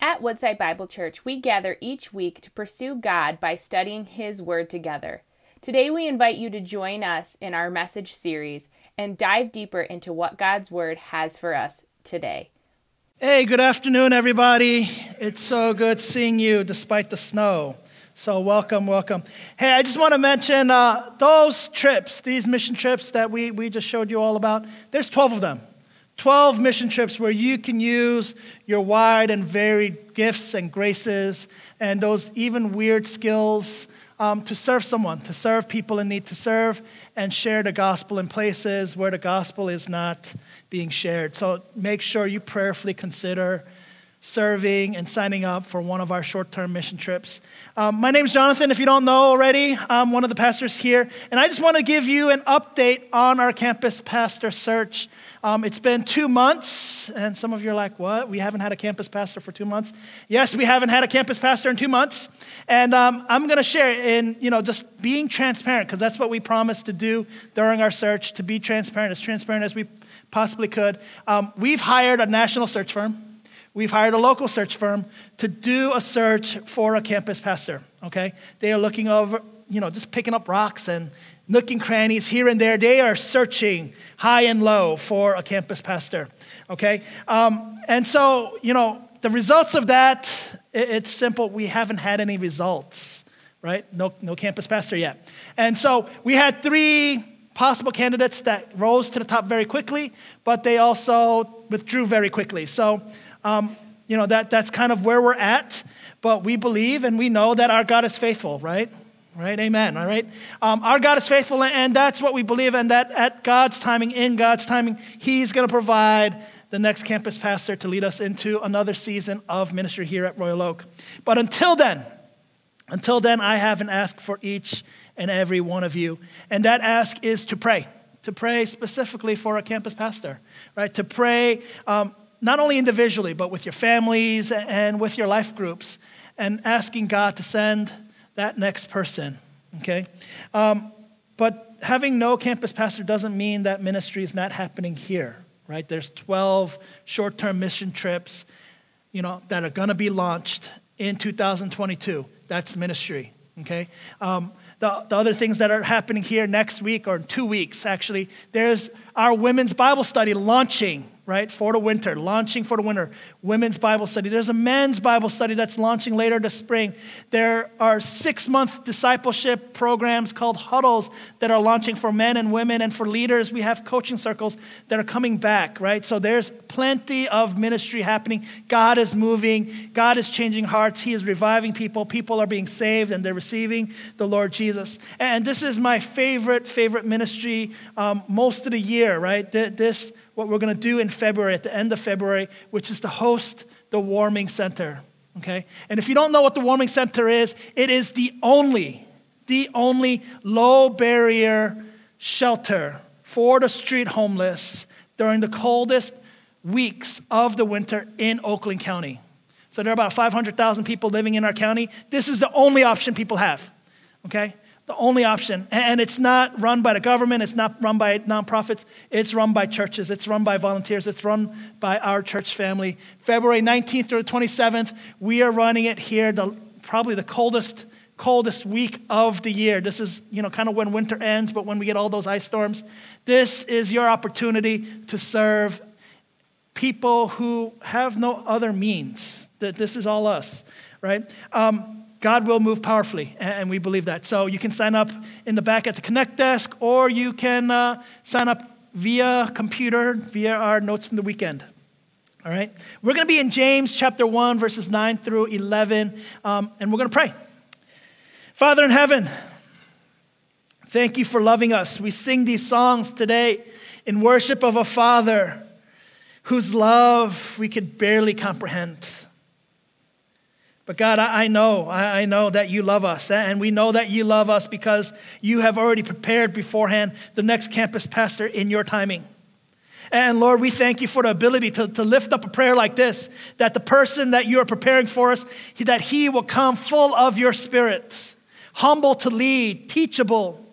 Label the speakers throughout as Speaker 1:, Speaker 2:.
Speaker 1: At Woodside Bible Church, we gather each week to pursue God by studying His Word together. Today, we invite you to join us in our message series and dive deeper into what God's Word has for us today.
Speaker 2: Hey, good afternoon, everybody. It's so good seeing you despite the snow. So, welcome, welcome. Hey, I just want to mention uh, those trips, these mission trips that we, we just showed you all about. There's 12 of them. 12 mission trips where you can use your wide and varied gifts and graces and those even weird skills um, to serve someone, to serve people in need, to serve and share the gospel in places where the gospel is not being shared. So make sure you prayerfully consider serving and signing up for one of our short term mission trips. Um, my name is Jonathan, if you don't know already. I'm one of the pastors here. And I just want to give you an update on our campus pastor search. Um, it's been two months, and some of you are like, what? We haven't had a campus pastor for two months? Yes, we haven't had a campus pastor in two months. And um, I'm going to share in, you know, just being transparent, because that's what we promised to do during our search, to be transparent, as transparent as we possibly could. Um, we've hired a national search firm we've hired a local search firm to do a search for a campus pastor, okay? They are looking over, you know, just picking up rocks and nooking crannies here and there. They are searching high and low for a campus pastor, okay? Um, and so, you know, the results of that, it's simple. We haven't had any results, right? No, no campus pastor yet. And so we had three possible candidates that rose to the top very quickly, but they also withdrew very quickly. So um, you know, that, that's kind of where we're at, but we believe and we know that our God is faithful, right? Right? Amen. All right? Um, our God is faithful, and that's what we believe, and that at God's timing, in God's timing, He's going to provide the next campus pastor to lead us into another season of ministry here at Royal Oak. But until then, until then, I have an ask for each and every one of you, and that ask is to pray. To pray specifically for a campus pastor, right? To pray um, not only individually, but with your families and with your life groups, and asking God to send that next person, okay? Um, but having no campus pastor doesn't mean that ministry is not happening here, right? There's 12 short term mission trips, you know, that are to be launched in 2022. That's ministry, okay? Um, the, the other things that are happening here next week or in two weeks, actually, there's our women's Bible study launching right? For the winter, launching for the winter, women's Bible study. There's a men's Bible study that's launching later this spring. There are six month discipleship programs called huddles that are launching for men and women and for leaders. We have coaching circles that are coming back, right? So there's plenty of ministry happening. God is moving, God is changing hearts, He is reviving people. People are being saved and they're receiving the Lord Jesus. And this is my favorite, favorite ministry um, most of the year, right? This what we're going to do in February, at the end of February, which is to host the Warming Center. Okay? And if you don't know what the Warming Center is, it is the only, the only low barrier shelter for the street homeless during the coldest weeks of the winter in Oakland County. So there are about 500,000 people living in our county. This is the only option people have. Okay? The only option. And it's not run by the government, it's not run by nonprofits, it's run by churches, it's run by volunteers, it's run by our church family. February 19th through the 27th, we are running it here, the, probably the coldest coldest week of the year. This is, you know, kind of when winter ends, but when we get all those ice storms, this is your opportunity to serve people who have no other means. That this is all us, right? Um, God will move powerfully, and we believe that. So you can sign up in the back at the Connect desk, or you can uh, sign up via computer, via our notes from the weekend. All right? We're going to be in James chapter 1, verses 9 through 11, um, and we're going to pray. Father in heaven, thank you for loving us. We sing these songs today in worship of a Father whose love we could barely comprehend. But God, I know, I know that you love us. And we know that you love us because you have already prepared beforehand the next campus pastor in your timing. And Lord, we thank you for the ability to, to lift up a prayer like this that the person that you are preparing for us, that he will come full of your spirit, humble to lead, teachable,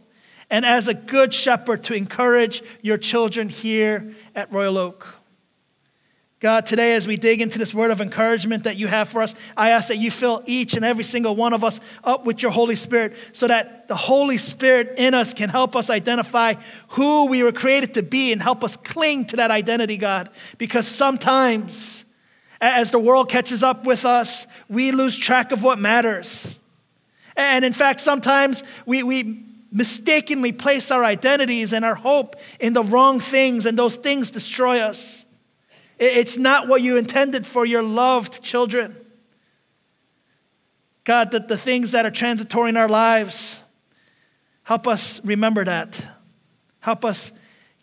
Speaker 2: and as a good shepherd to encourage your children here at Royal Oak. God, today as we dig into this word of encouragement that you have for us, I ask that you fill each and every single one of us up with your Holy Spirit so that the Holy Spirit in us can help us identify who we were created to be and help us cling to that identity, God. Because sometimes, as the world catches up with us, we lose track of what matters. And in fact, sometimes we, we mistakenly place our identities and our hope in the wrong things, and those things destroy us. It's not what you intended for your loved children. God, that the things that are transitory in our lives, help us remember that. Help us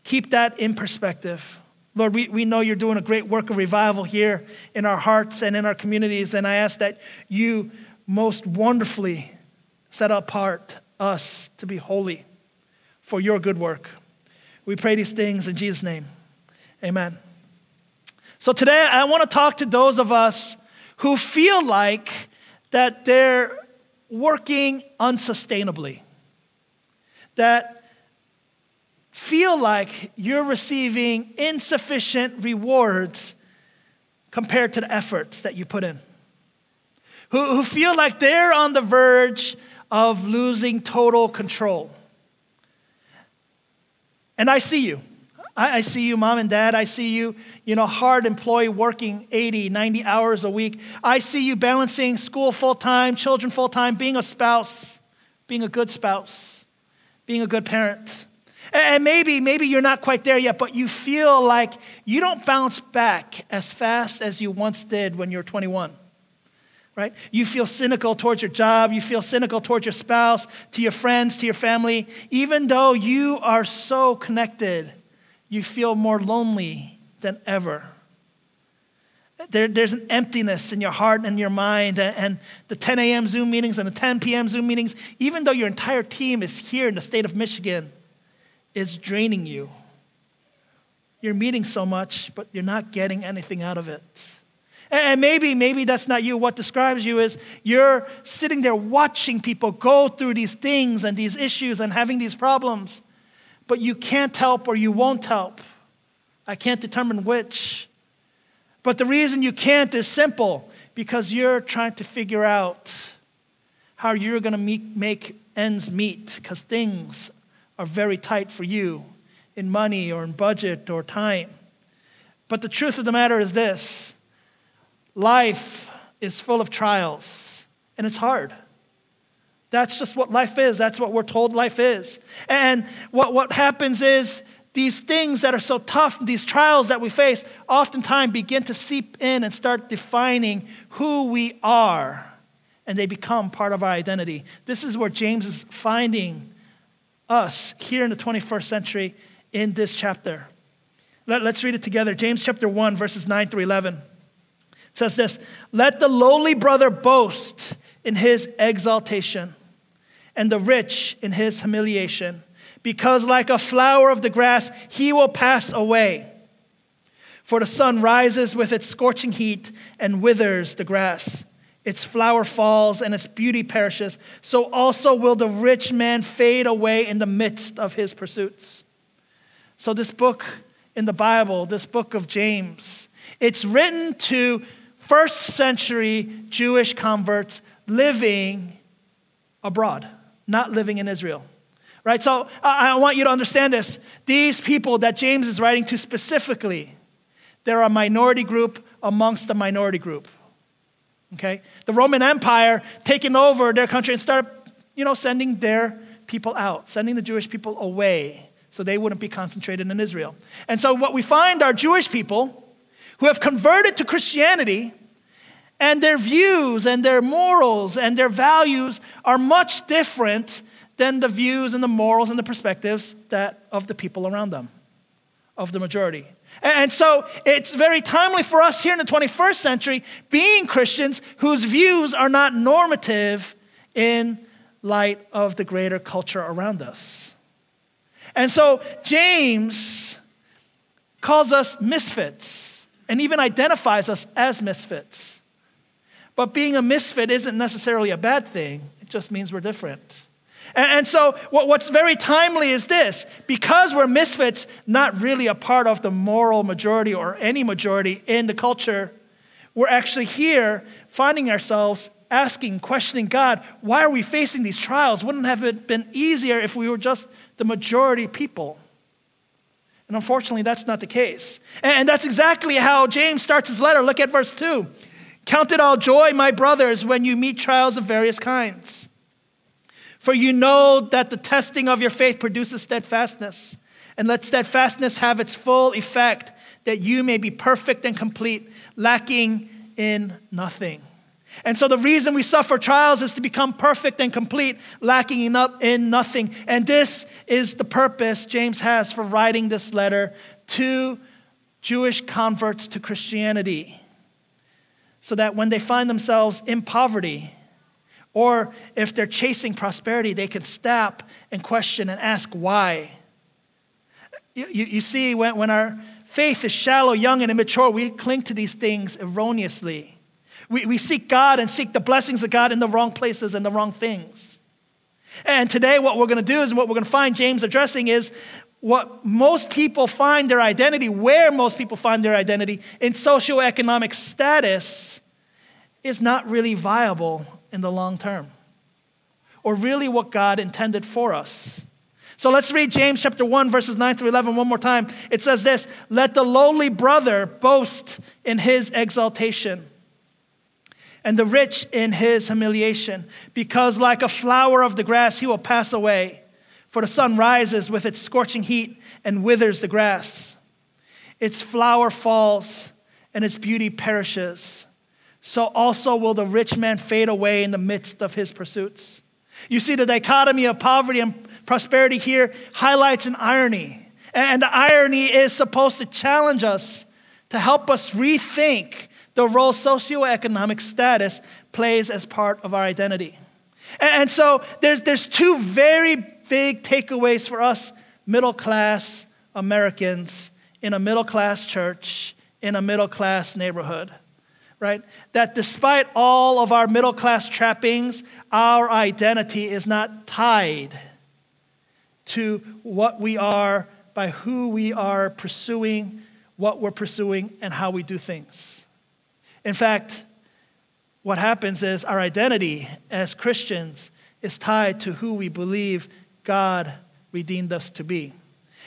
Speaker 2: keep that in perspective. Lord, we, we know you're doing a great work of revival here in our hearts and in our communities, and I ask that you most wonderfully set apart us to be holy for your good work. We pray these things in Jesus' name. Amen. So today I want to talk to those of us who feel like that they're working unsustainably. That feel like you're receiving insufficient rewards compared to the efforts that you put in. Who, who feel like they're on the verge of losing total control. And I see you. I, I, see you, mom and dad. I see you, you know, hard employee working 80, 90 hours a week. I see you balancing school full time, children full time, being a spouse, being a good spouse, being a good parent. And maybe, maybe you're not quite there yet, but you feel like you don't bounce back as fast as you once did when you were 21 right? You feel cynical towards your job, you feel cynical towards your spouse, to your friends, to your family, even though you are so connected you feel more lonely than ever. There, there's an emptiness in your heart and your mind, and, and the 10 a.m. Zoom meetings and the 10 p.m. Zoom meetings, even though your entire team is here in the state of Michigan, is draining you. You're meeting so much, but you're not getting anything out of it. And maybe, maybe that's not you. What describes you is you're sitting there watching people go through these things and these issues and having these problems but you can't help or you won't help. I can't determine which. But the reason you can't is simple because you're trying to figure out how you're going to make ends meet because things are very tight for you in money or in budget or time. But the truth of the matter is this life is full of trials and it's hard. That's just what life is. That's what we're told life is. And what, what happens is these things that are so tough, these trials that we face, oftentimes begin to seep in and start defining who we are. And they become part of our identity. This is where James is finding us here in the 21st century in this chapter. Let, us read it together. James chapter 1, verses 9 through 11. It says this Let the lowly brother boast in his exaltation and the rich in his humiliation, because like a flower of the grass, he will pass away. For the sun rises with its scorching heat and withers the grass. Its flower falls and its beauty perishes. So also will the rich man fade away in the midst of his pursuits. So, this book in the Bible, this book of James, it's written to first century Jewish converts living abroad not living in Israel. Right? So I, want you to understand this. These people that James is writing to specifically, they're a minority group amongst a minority group. Okay? The Roman Empire taking over their country and started, you know, sending their people out, sending the Jewish people away so they wouldn't be concentrated in Israel. And so what we find are Jewish people who have converted to Christianity and their views and their morals and their values are much different than the views and the morals and the perspectives that of the people around them, of the majority. And so it's very timely for us here in the 21st century, being Christians whose views are not normative in light of the greater culture around us. And so James calls us misfits and even identifies us as misfits. But being a misfit isn't necessarily a bad thing, it just means we're different. And, so, what's very timely is this because we're misfits, not really a part of the moral majority or any majority in the culture, we're actually here finding ourselves asking, questioning God, why are we facing these trials? Wouldn't have it been easier if we were just the majority people? And unfortunately, that's not the case. And that's exactly how James starts his letter. Look at verse 2. Count it all joy, my brothers, when you meet trials of various kinds. For you know that the testing of your faith produces steadfastness. And let steadfastness have its full effect, that you may be perfect and complete, lacking in nothing. And so, the reason we suffer trials is to become perfect and complete, lacking in nothing. And this is the purpose James has for writing this letter to Jewish converts to Christianity. So that when they find themselves in poverty, or if they're chasing prosperity, they can stop and question and ask why. You, you, you see, when, when our faith is shallow, young, and immature, we cling to these things erroneously. We, we seek God and seek the blessings of God in the wrong places and the wrong things. And today, what we're going to do is, and what we're going to find James addressing is what most people find their identity, where most people find their identity in socioeconomic status, is not really viable in the long term, or really what God intended for us. So let's read James chapter 1, verses 9 through 11 one more time. It says this Let the lowly brother boast in his exaltation and the rich in his humiliation, because like a flower of the grass, he will pass away. For the sun rises with its scorching heat and withers the grass. Its flower falls and its beauty perishes. So also will the rich man fade away in the midst of his pursuits. You see, the dichotomy of poverty and prosperity here highlights an irony. And the irony is supposed to challenge us, to help us rethink the role socioeconomic status plays as part of our identity. And, so there's, there's two very big takeaways for us middle class Americans in a middle class church in a middle class neighborhood. Right? That despite all of our middle class trappings, our identity is not tied to what we are by who we are pursuing, what we're pursuing, and how we do things. In fact, what happens is our identity as Christians is tied to who we believe God redeemed us to be.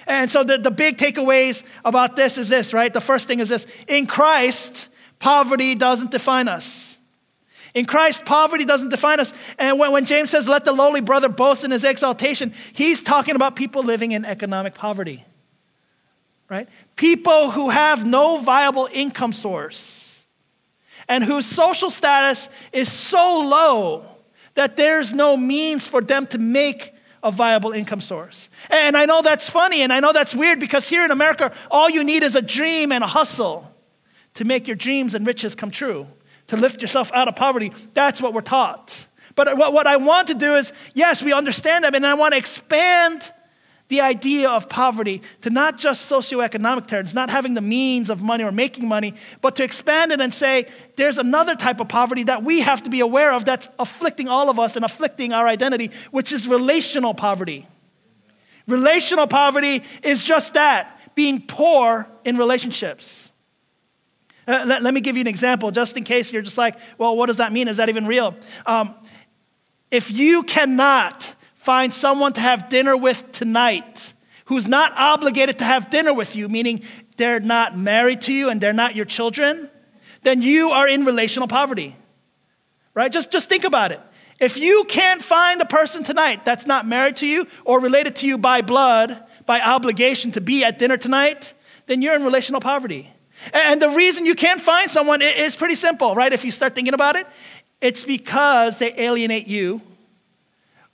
Speaker 2: And so the, the big takeaways about this is this, right? The first thing is this in Christ, poverty doesn't define us. In Christ, poverty doesn't define us. And when, when James says, let the lowly brother boast in his exaltation, he's talking about people living in economic poverty, right? People who have no viable income source and whose social status is so low that there's no means for them to make a viable income source. And I know that's funny and I know that's weird because here in America, all you need is a dream and a hustle to make your dreams and riches come true, to lift yourself out of poverty. That's what we're taught. But what, I want to do is, yes, we understand that, and I want to expand the idea of poverty to not just socioeconomic terms, not having the means of money or making money, but to expand it and say there's another type of poverty that we have to be aware of that's afflicting all of us and afflicting our identity, which is relational poverty. Relational poverty is just that being poor in relationships. Uh, let, let, me give you an example, just in case you're just like, well, what does that mean? Is that even real? Um, if you cannot find someone to have dinner with tonight who's not obligated to have dinner with you, meaning they're not married to you and they're not your children, then you are in relational poverty. Right? Just, just think about it. If you can't find a person tonight that's not married to you or related to you by blood, by obligation to be at dinner tonight, then you're in relational poverty. And the reason you can't find someone is pretty simple, right? If you start thinking about it, it's because they alienate you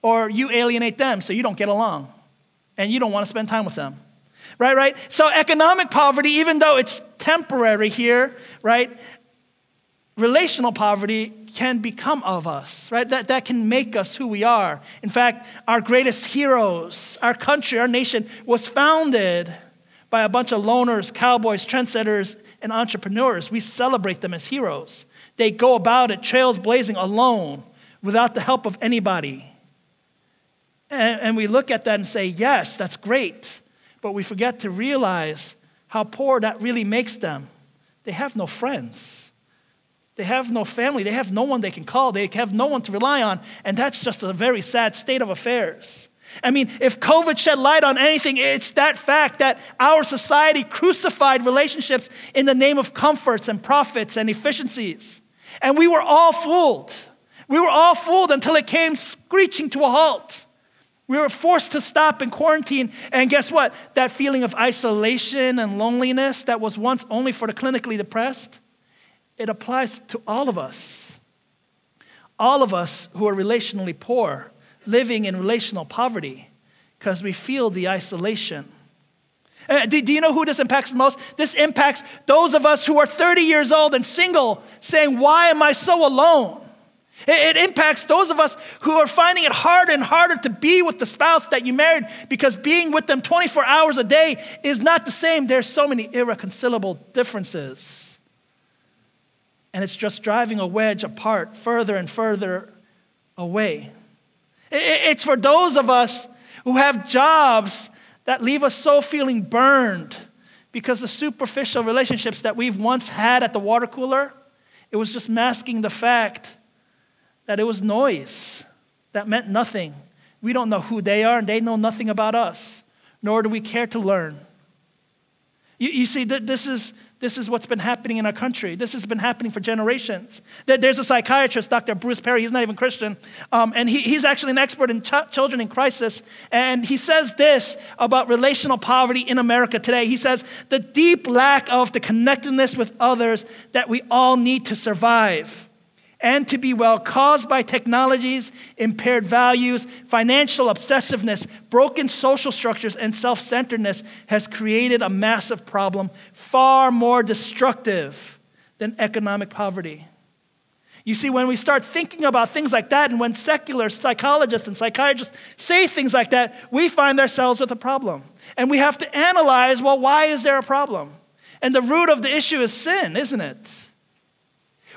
Speaker 2: or you alienate them so you don't get along and you don't want to spend time with them. Right, right? So economic poverty, even though it's temporary here, right? Relational poverty can become of us, right? That, that can make us who we are. In fact, our greatest heroes, our country, our nation was founded by a bunch of loners, cowboys, trendsetters, and entrepreneurs. We celebrate them as heroes. They go about it trails blazing alone without the help of anybody. And, and we look at that and say, yes, that's great. But we forget to realize how poor that really makes them. They have no friends. They have no family. They have no one they can call. They have no one to rely on. And that's just a very sad state of affairs. I mean, if COVID shed light on anything, it's that fact that our society crucified relationships in the name of comforts and profits and efficiencies. And we were all fooled. We were all fooled until it came screeching to a halt. We were forced to stop and quarantine. And guess what? That feeling of isolation and loneliness that was once only for the clinically depressed, it applies to all of us. All of us who are relationally poor living in relational poverty because we feel the isolation. Uh, do, do, you know who this impacts the most? This impacts those of us who are 30 years old and single, saying, Why am I so alone? It, impacts those of us who are finding it harder and harder to be with the spouse that you married because being with them 24 hours a day is not the same. There's so many irreconcilable differences. And it's just driving a wedge apart further and further away. It's for those of us who have jobs that leave us so feeling burned because the superficial relationships that we've once had at the water cooler, it was just masking the fact that it was noise that meant nothing. We don't know who they are, and they know nothing about us, nor do we care to learn. You, you see, this is this is what's been happening in our country. This has been happening for generations. There's a psychiatrist, Dr. Bruce Perry, he's not even Christian, um, and he, he's actually an expert in ch- children in crisis. And he says this about relational poverty in America today. He says, the deep lack of the connectedness with others that we all need to survive and to be well caused by technologies, impaired values, financial obsessiveness, broken social structures, and self centeredness has created a massive problem far more destructive than economic poverty. You see, when we start thinking about things like that, and when secular psychologists and psychiatrists say things like that, we find ourselves with a problem. And we have to analyze well, why is there a problem? And the root of the issue is sin, isn't it?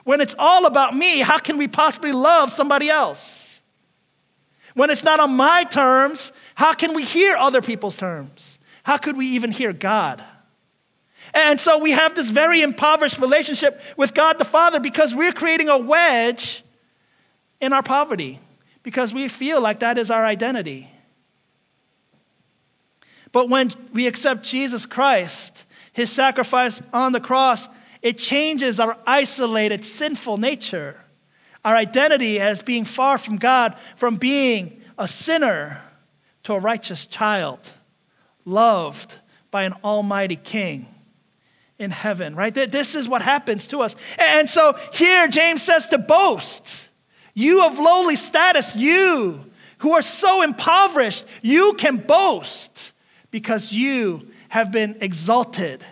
Speaker 2: When it's all about me, how can we possibly love somebody else? When it's not on my terms, how can we hear other people's terms? How could we even hear God? And so we have this very impoverished relationship with God the Father because we're creating a wedge in our poverty because we feel like that is our identity. But when we accept Jesus Christ, his sacrifice on the cross, it changes our isolated, sinful nature, our identity as being far from God, from being a sinner to a righteous child, loved by an almighty king in heaven, right? This is what happens to us. And so here, James says to boast. You of lowly status, you who are so impoverished, you can boast because you have been exalted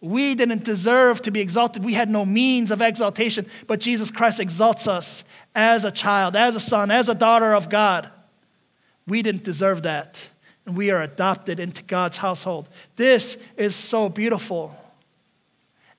Speaker 2: we didn't deserve to be exalted. We had no means of exaltation, but Jesus Christ exalts us as a child, as a son, as a daughter of God. We didn't deserve that, and we are adopted into God's household. This is so beautiful,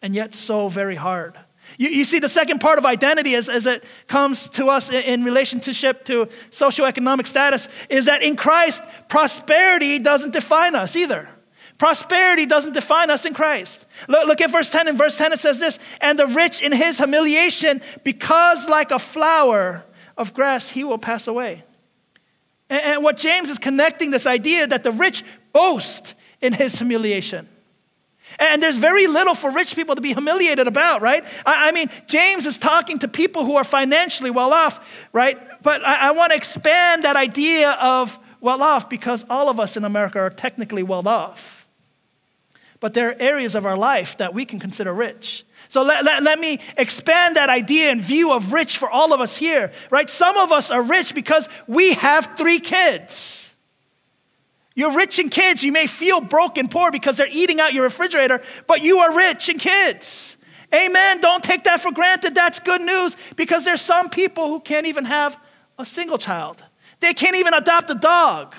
Speaker 2: and yet so very hard. You, you see, the second part of identity as, as it comes to us in, in relationship to socioeconomic status is that in Christ, prosperity doesn't define us either. Prosperity doesn't define us in Christ. Look, look, at verse 10. In verse 10, it says this And the rich in his humiliation, because like a flower of grass, he will pass away. And, and what James is connecting this idea that the rich boast in his humiliation. And there's very little for rich people to be humiliated about, right? I, I mean, James is talking to people who are financially well off, right? But I, I want to expand that idea of well off because all of us in America are technically well off. But there are areas of our life that we can consider rich. So let, let, let, me expand that idea and view of rich for all of us here, right? Some of us are rich because we have three kids. You're rich in kids. You may feel broke and poor because they're eating out your refrigerator, but you are rich in kids. Amen. Don't take that for granted. That's good news because there's some people who can't even have a single child. They can't even adopt a dog,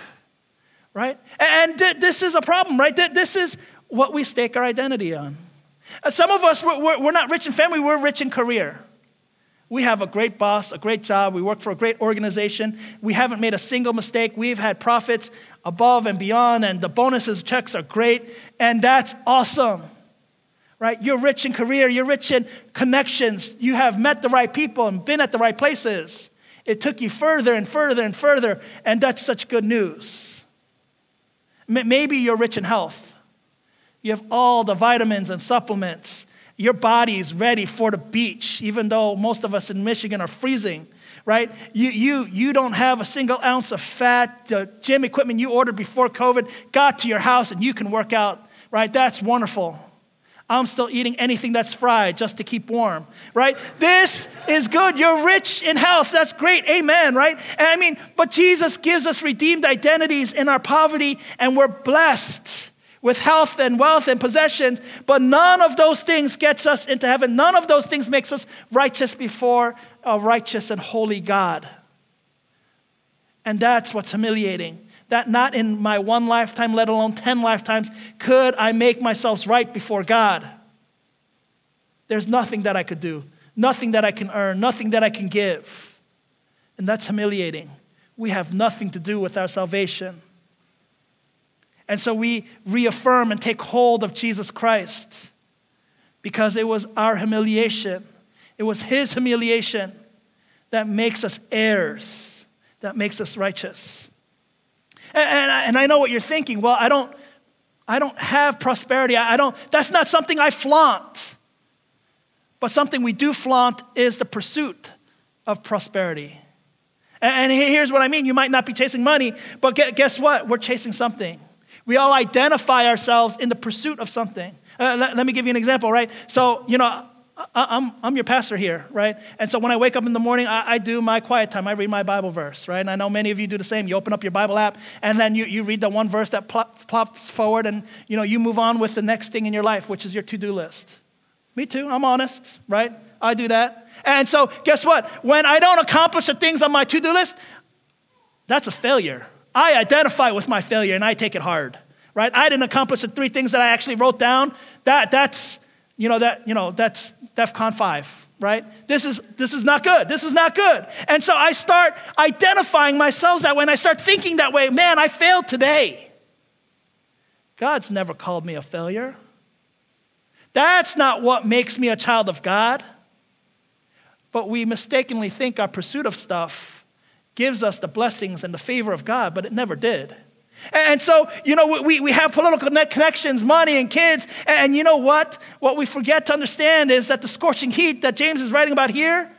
Speaker 2: right? And th- this is a problem, right? Th- this is what we stake our identity on. Some of us, we're, we're, not rich in family, we're rich in career. We have a great boss, a great job. We work for a great organization. We haven't made a single mistake. We've had profits above and beyond, and the bonuses, checks are great, and that's awesome. Right? You're rich in career, you're rich in connections. You have met the right people and been at the right places. It took you further and further and further, and that's such good news. Maybe you're rich in health. You have all the vitamins and supplements your body is ready for the beach, even though most of us in Michigan are freezing, right? You, you, you don't have a single ounce of fat. The gym equipment you ordered before COVID got to your house and you can work out, right? That's wonderful. I'm still eating anything that's fried just to keep warm, right? This is good. You're rich in health. That's great. Amen, right? And I mean, but Jesus gives us redeemed identities in our poverty and we're blessed with health and wealth and possessions, but none of those things gets us into heaven. None of those things makes us righteous before a righteous and holy God. And that's what's humiliating. That not in my one lifetime, let alone 10 lifetimes, could I make myself right before God. There's nothing that I could do, nothing that I can earn, nothing that I can give. And that's humiliating. We have nothing to do with our salvation. And so we reaffirm and take hold of Jesus Christ because it was our humiliation, it was His humiliation that makes us heirs, that makes us righteous. And, and, and I know what you're thinking. Well, I don't, I don't have prosperity. I, I don't, that's not something I flaunt. But something we do flaunt is the pursuit of prosperity. And, and here's what I mean you might not be chasing money, but guess what? We're chasing something. We all identify ourselves in the pursuit of something. Uh, let, let, me give you an example, right? So, you know, I, am I'm your pastor here, right? And so when I wake up in the morning, I, I, do my quiet time. I read my Bible verse, right? And I know many of you do the same. You open up your Bible app, and then you, you read the one verse that plop, plops forward, and, you know, you move on with the next thing in your life, which is your to-do list. Me too, I'm honest, right? I do that. And so guess what? When I don't accomplish the things on my to-do list, that's a failure, I identify with my failure and I take it hard, right? I didn't accomplish the three things that I actually wrote down. That, that's, you know, that, you know, that's DEFCON 5, right? This is, this is not good. This is not good. And so I start identifying myself that way and I start thinking that way. Man, I failed today. God's never called me a failure. That's not what makes me a child of God. But we mistakenly think our pursuit of stuff gives us the blessings and the favor of God, but it never did. And so, you know, we, we have political connections, money, and kids. And you know what? What we forget to understand is that the scorching heat that James is writing about here,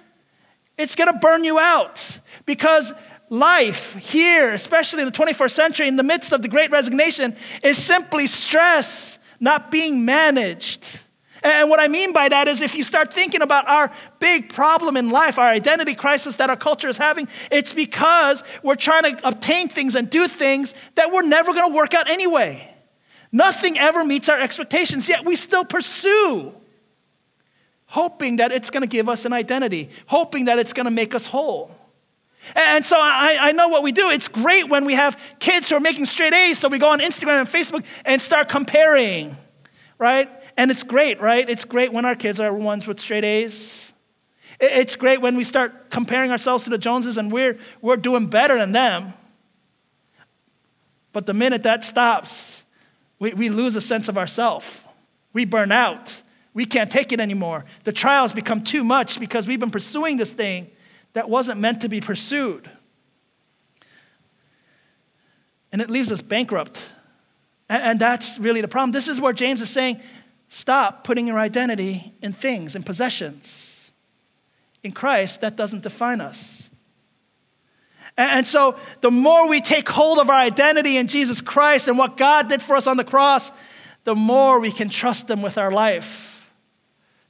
Speaker 2: it's going to burn you out. Because life here, especially in the 21st century, in the midst of the great resignation, is simply stress not being managed. And what I mean by that is if you start thinking about our big problem in life, our identity crisis that our culture is having, it's because we're trying to obtain things and do things that we're never going to work out anyway. Nothing ever meets our expectations, yet we still pursue, hoping that it's going to give us an identity, hoping that it's going to make us whole. And so I, I, know what we do. It's great when we have kids who are making straight A's, so we go on Instagram and Facebook and start comparing, right? And it's great, right? It's great when our kids are ones with straight A's. It's great when we start comparing ourselves to the Joneses and we're, we're doing better than them. But the minute that stops, we, we lose a sense of ourself. We burn out. We can't take it anymore. The trials become too much because we've been pursuing this thing that wasn't meant to be pursued. And it leaves us bankrupt. And, and that's really the problem. This is where James is saying Stop putting your identity in things and possessions. In Christ, that doesn't define us. And so, the more we take hold of our identity in Jesus Christ and what God did for us on the cross, the more we can trust Him with our life.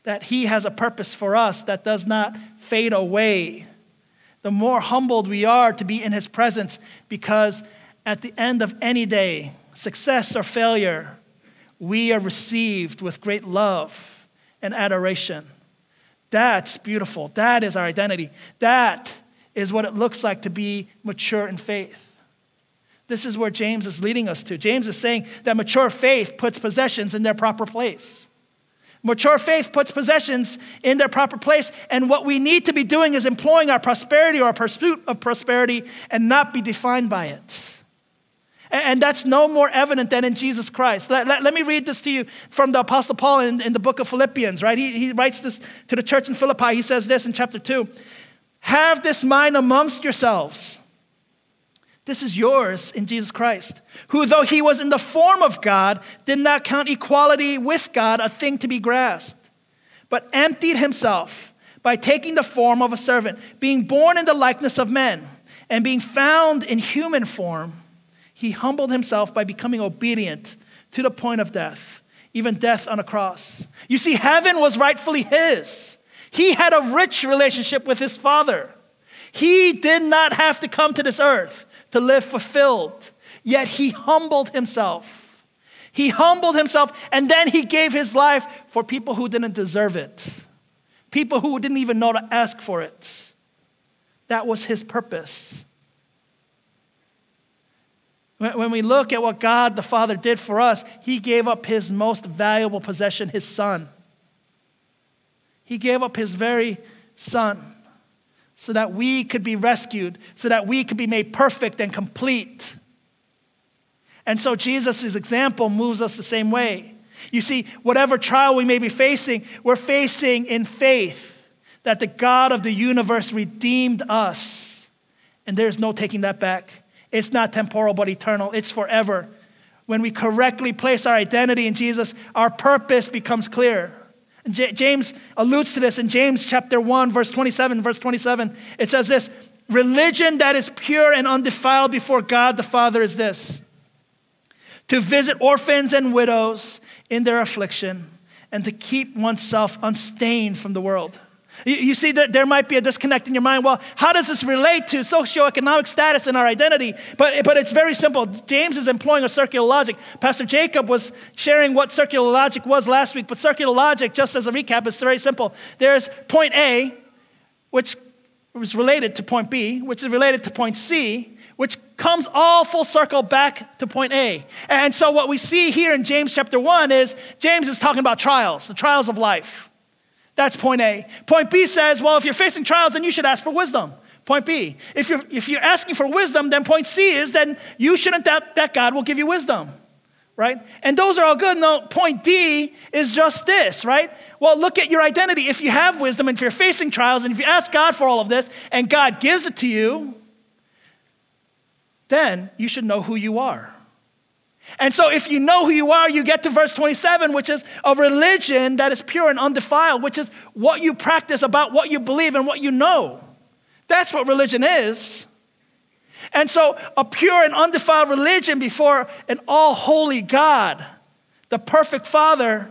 Speaker 2: That He has a purpose for us that does not fade away. The more humbled we are to be in His presence, because at the end of any day, success or failure, we are received with great love and adoration. That's beautiful. That is our identity. That is what it looks like to be mature in faith. This is where James is leading us to. James is saying that mature faith puts possessions in their proper place. Mature faith puts possessions in their proper place, and what we need to be doing is employing our prosperity or our pursuit of prosperity and not be defined by it. And that's no more evident than in Jesus Christ. Let, let, let me read this to you from the Apostle Paul in, in the book of Philippians, right? He, he writes this to the church in Philippi. He says this in chapter 2 Have this mind amongst yourselves. This is yours in Jesus Christ, who, though he was in the form of God, did not count equality with God a thing to be grasped, but emptied himself by taking the form of a servant, being born in the likeness of men, and being found in human form he humbled himself by becoming obedient to the point of death, even death on a cross. You see, heaven was rightfully his. He had a rich relationship with his Father. He did not have to come to this earth to live fulfilled, yet he humbled himself. He humbled himself, and then he gave his life for people who didn't deserve it, people who didn't even know to ask for it. That was his purpose. When we look at what God the Father did for us, He gave up His most valuable possession, His Son. He gave up His very Son so that we could be rescued, so that we could be made perfect and complete. And so Jesus' example moves us the same way. You see, whatever trial we may be facing, we're facing in faith that the God of the universe redeemed us. And there's no taking that back. It's not temporal, but eternal. It's forever. When we correctly place our identity in Jesus, our purpose becomes clear. J- James alludes to this in James chapter 1, verse 27. Verse 27, it says this Religion that is pure and undefiled before God the Father is this to visit orphans and widows in their affliction and to keep oneself unstained from the world. You, see that there might be a disconnect in your mind. Well, how does this relate to socioeconomic status and our identity? But, but it's very simple. James is employing a circular logic. Pastor Jacob was sharing what circular logic was last week, but circular logic, just as a recap, is very simple. There's point A, which is related to point B, which is related to point C, which comes all full circle back to point A. And so what we see here in James chapter 1 is James is talking about trials, the trials of life. That's point A. Point B says, well, if you're facing trials, then you should ask for wisdom. Point B. If you're, if you're asking for wisdom, then point C is then you shouldn't doubt that God will give you wisdom. Right? And those are all good. No, point D is just this, right? Well, look at your identity. If you have wisdom and if you're facing trials and if you ask God for all of this and God gives it to you, then you should know who you are. And so, if you know who you are, you get to verse 27, which is a religion that is pure and undefiled, which is what you practice about what you believe and what you know. That's what religion is. And so, a pure and undefiled religion before an all holy God, the perfect Father,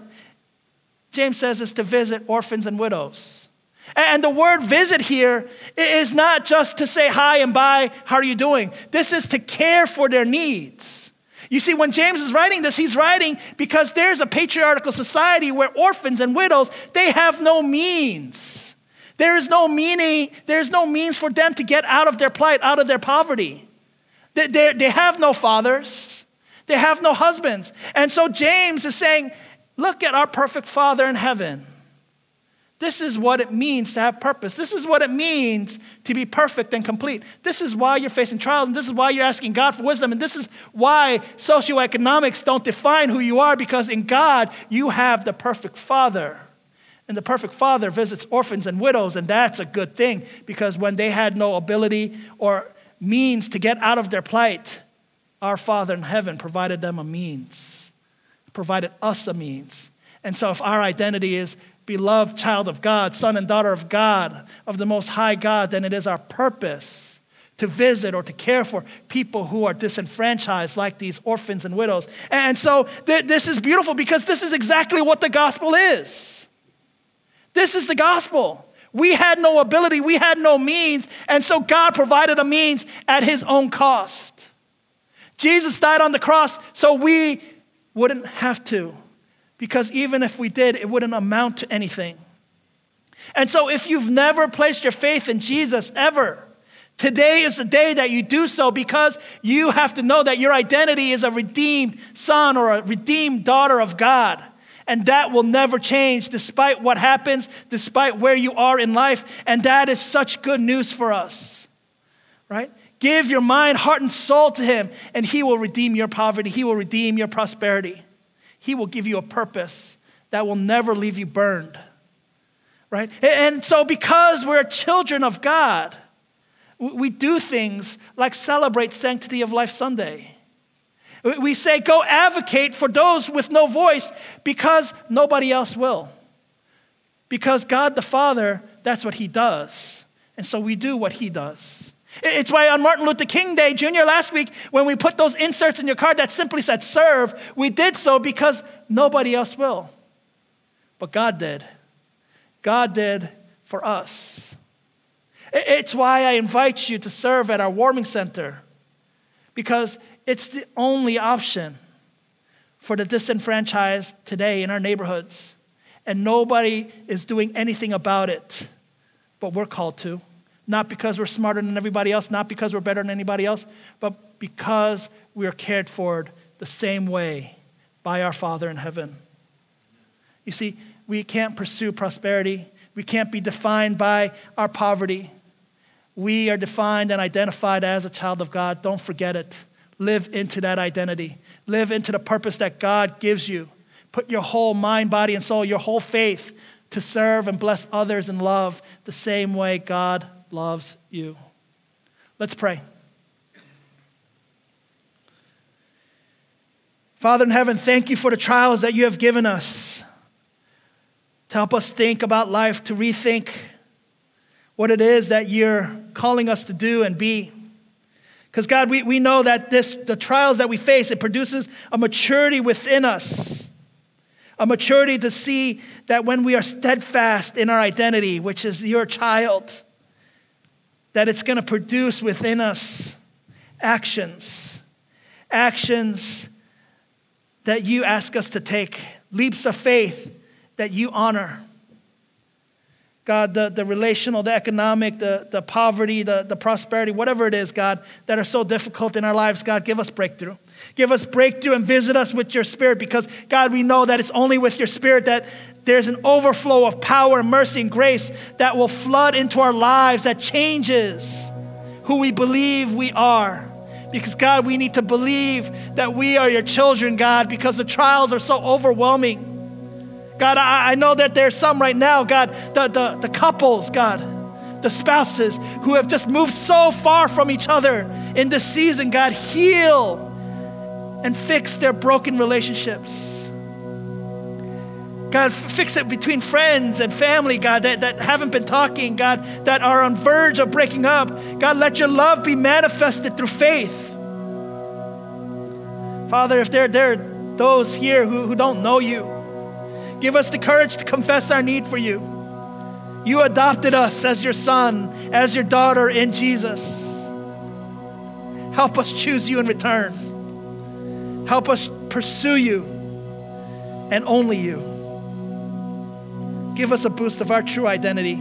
Speaker 2: James says, is to visit orphans and widows. And the word visit here is not just to say hi and bye, how are you doing? This is to care for their needs. You see, when James is writing this, he's writing because there's a patriarchal society where orphans and widows, they have no means. There is no meaning, there's no means for them to get out of their plight, out of their poverty. They, they, they have no fathers, they have no husbands. And so James is saying, Look at our perfect Father in heaven. This is what it means to have purpose. This is what it means to be perfect and complete. This is why you're facing trials, and this is why you're asking God for wisdom, and this is why socioeconomics don't define who you are, because in God, you have the perfect Father. And the perfect Father visits orphans and widows, and that's a good thing, because when they had no ability or means to get out of their plight, our Father in heaven provided them a means, provided us a means. And so, if our identity is beloved child of God, son and daughter of God, of the Most High God, then it is our purpose to visit or to care for people who are disenfranchised, like these orphans and widows. And so th- this is beautiful because this is exactly what the gospel is. This is the gospel. We had no ability, we had no means, and so God provided a means at his own cost. Jesus died on the cross so we wouldn't have to because even if we did, it wouldn't amount to anything. And so, if you've never placed your faith in Jesus ever, today is the day that you do so because you have to know that your identity is a redeemed son or a redeemed daughter of God. And that will never change despite what happens, despite where you are in life. And that is such good news for us, right? Give your mind, heart, and soul to Him, and He will redeem your poverty. He will redeem your prosperity. He will give you a purpose that will never leave you burned, right? And so, because we're children of God, we do things like celebrate Sanctity of Life Sunday. We say, go advocate for those with no voice because nobody else will. Because God the Father, that's what He does. And so we do what He does. It's why on Martin Luther King Day, Junior, last week, when we put those inserts in your card that simply said serve, we did so because nobody else will. But God did. God did for us. It's why I invite you to serve at our warming center because it's the only option for the disenfranchised today in our neighborhoods. And nobody is doing anything about it, but we're called to. Not because we're smarter than everybody else, not because we're better than anybody else, but because we are cared for the same way by our Father in heaven. You see, we can't pursue prosperity. We can't be defined by our poverty. We are defined and identified as a child of God. Don't forget it. Live into that identity. Live into the purpose that God gives you. Put your whole mind, body, and soul, your whole faith to serve and bless others in love the same way God loves you. Let's pray. Father in heaven, thank you for the trials that you have given us to help us think about life, to rethink what it is that you're calling us to do and be. Because, God, we, we know that this, the trials that we face, it produces a maturity within us. A maturity to see that when we are steadfast in our identity, which is your child, that it's going to produce within us actions. Actions that you ask us to take, leaps of faith that you honor. God, the, the relational, the economic, the, the poverty, the, the prosperity, whatever it is, God, that are so difficult in our lives, God, give us breakthrough. Give us breakthrough and visit us with your spirit because, God, we know that it's only with your spirit that there's an overflow of power, mercy, and grace that will flood into our lives that changes who we believe we are. Because, God, we need to believe that we are your children, God, because the trials are so overwhelming. God, I, I know that there's some right now, God, the, the, the couples, God, the spouses who have just moved so far from each other in this season, God, heal and fix their broken relationships. God, fix it between friends and family, God, that, that haven't been talking, God, that are on verge of breaking up. God, let your love be manifested through faith. Father, if there, there are those here who, who don't know you, Give us the courage to confess our need for you. You adopted us as your son, as your daughter in Jesus. Help us choose you in return. Help us pursue you and only you. Give us a boost of our true identity.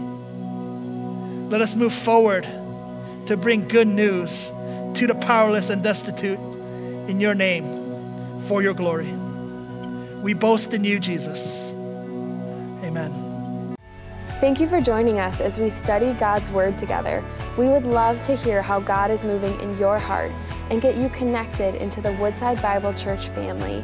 Speaker 2: Let us move forward to bring good news to the powerless and destitute in your name for your glory. We boast in you, Jesus. Amen.
Speaker 1: Thank you for joining us as we study God's Word together. We would love to hear how God is moving in your heart and get you connected into the Woodside Bible Church family.